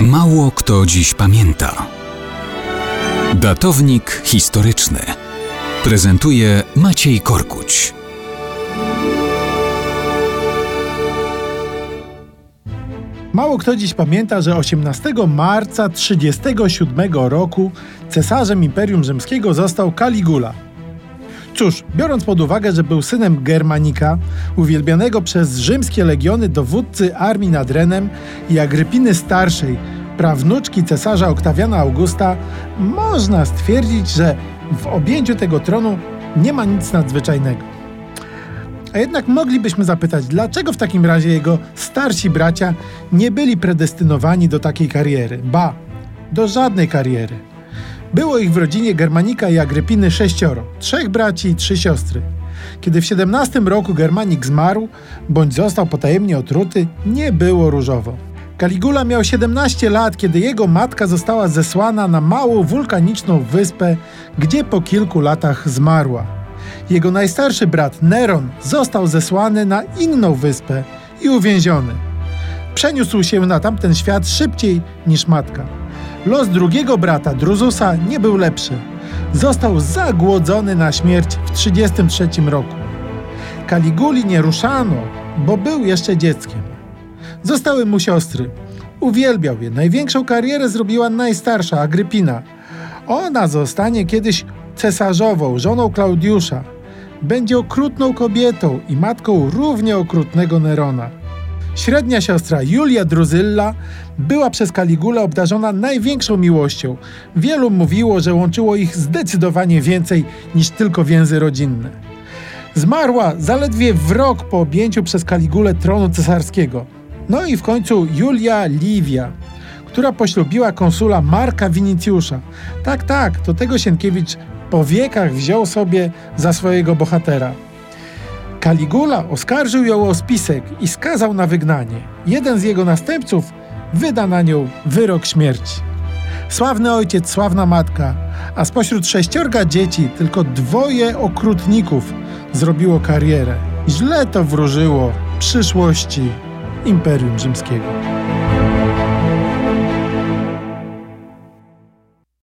Mało kto dziś pamięta. Datownik historyczny prezentuje Maciej Korkuć. Mało kto dziś pamięta, że 18 marca 37 roku cesarzem Imperium Rzymskiego został Caligula. Cóż, biorąc pod uwagę, że był synem Germanika, uwielbianego przez rzymskie legiony dowódcy armii nad Renem i Agrypiny Starszej, prawnuczki cesarza Oktawiana Augusta, można stwierdzić, że w objęciu tego tronu nie ma nic nadzwyczajnego. A jednak moglibyśmy zapytać, dlaczego w takim razie jego starsi bracia nie byli predestynowani do takiej kariery, ba, do żadnej kariery. Było ich w rodzinie Germanika i Agrypiny sześcioro, trzech braci i trzy siostry. Kiedy w 17 roku Germanik zmarł, bądź został potajemnie otruty, nie było różowo. Caligula miał 17 lat, kiedy jego matka została zesłana na małą wulkaniczną wyspę, gdzie po kilku latach zmarła. Jego najstarszy brat Neron został zesłany na inną wyspę i uwięziony. Przeniósł się na tamten świat szybciej niż matka. Los drugiego brata, Druzusa, nie był lepszy. Został zagłodzony na śmierć w 33 roku. Kaliguli nie ruszano, bo był jeszcze dzieckiem. Zostały mu siostry. Uwielbiał je. Największą karierę zrobiła najstarsza, Agrypina. Ona zostanie kiedyś cesarzową, żoną Klaudiusza. Będzie okrutną kobietą i matką równie okrutnego Nerona. Średnia siostra Julia Druzylla była przez Kaligulę obdarzona największą miłością. Wielu mówiło, że łączyło ich zdecydowanie więcej niż tylko więzy rodzinne. Zmarła zaledwie w rok po objęciu przez Kaligulę tronu cesarskiego. No i w końcu Julia Livia, która poślubiła konsula Marka Winicjusza. Tak, tak, to tego Sienkiewicz po wiekach wziął sobie za swojego bohatera. Kaligula oskarżył ją o spisek i skazał na wygnanie. Jeden z jego następców wyda na nią wyrok śmierci. Sławny ojciec, sławna matka, a spośród sześciorga dzieci tylko dwoje okrutników zrobiło karierę. Źle to wróżyło przyszłości Imperium Rzymskiego.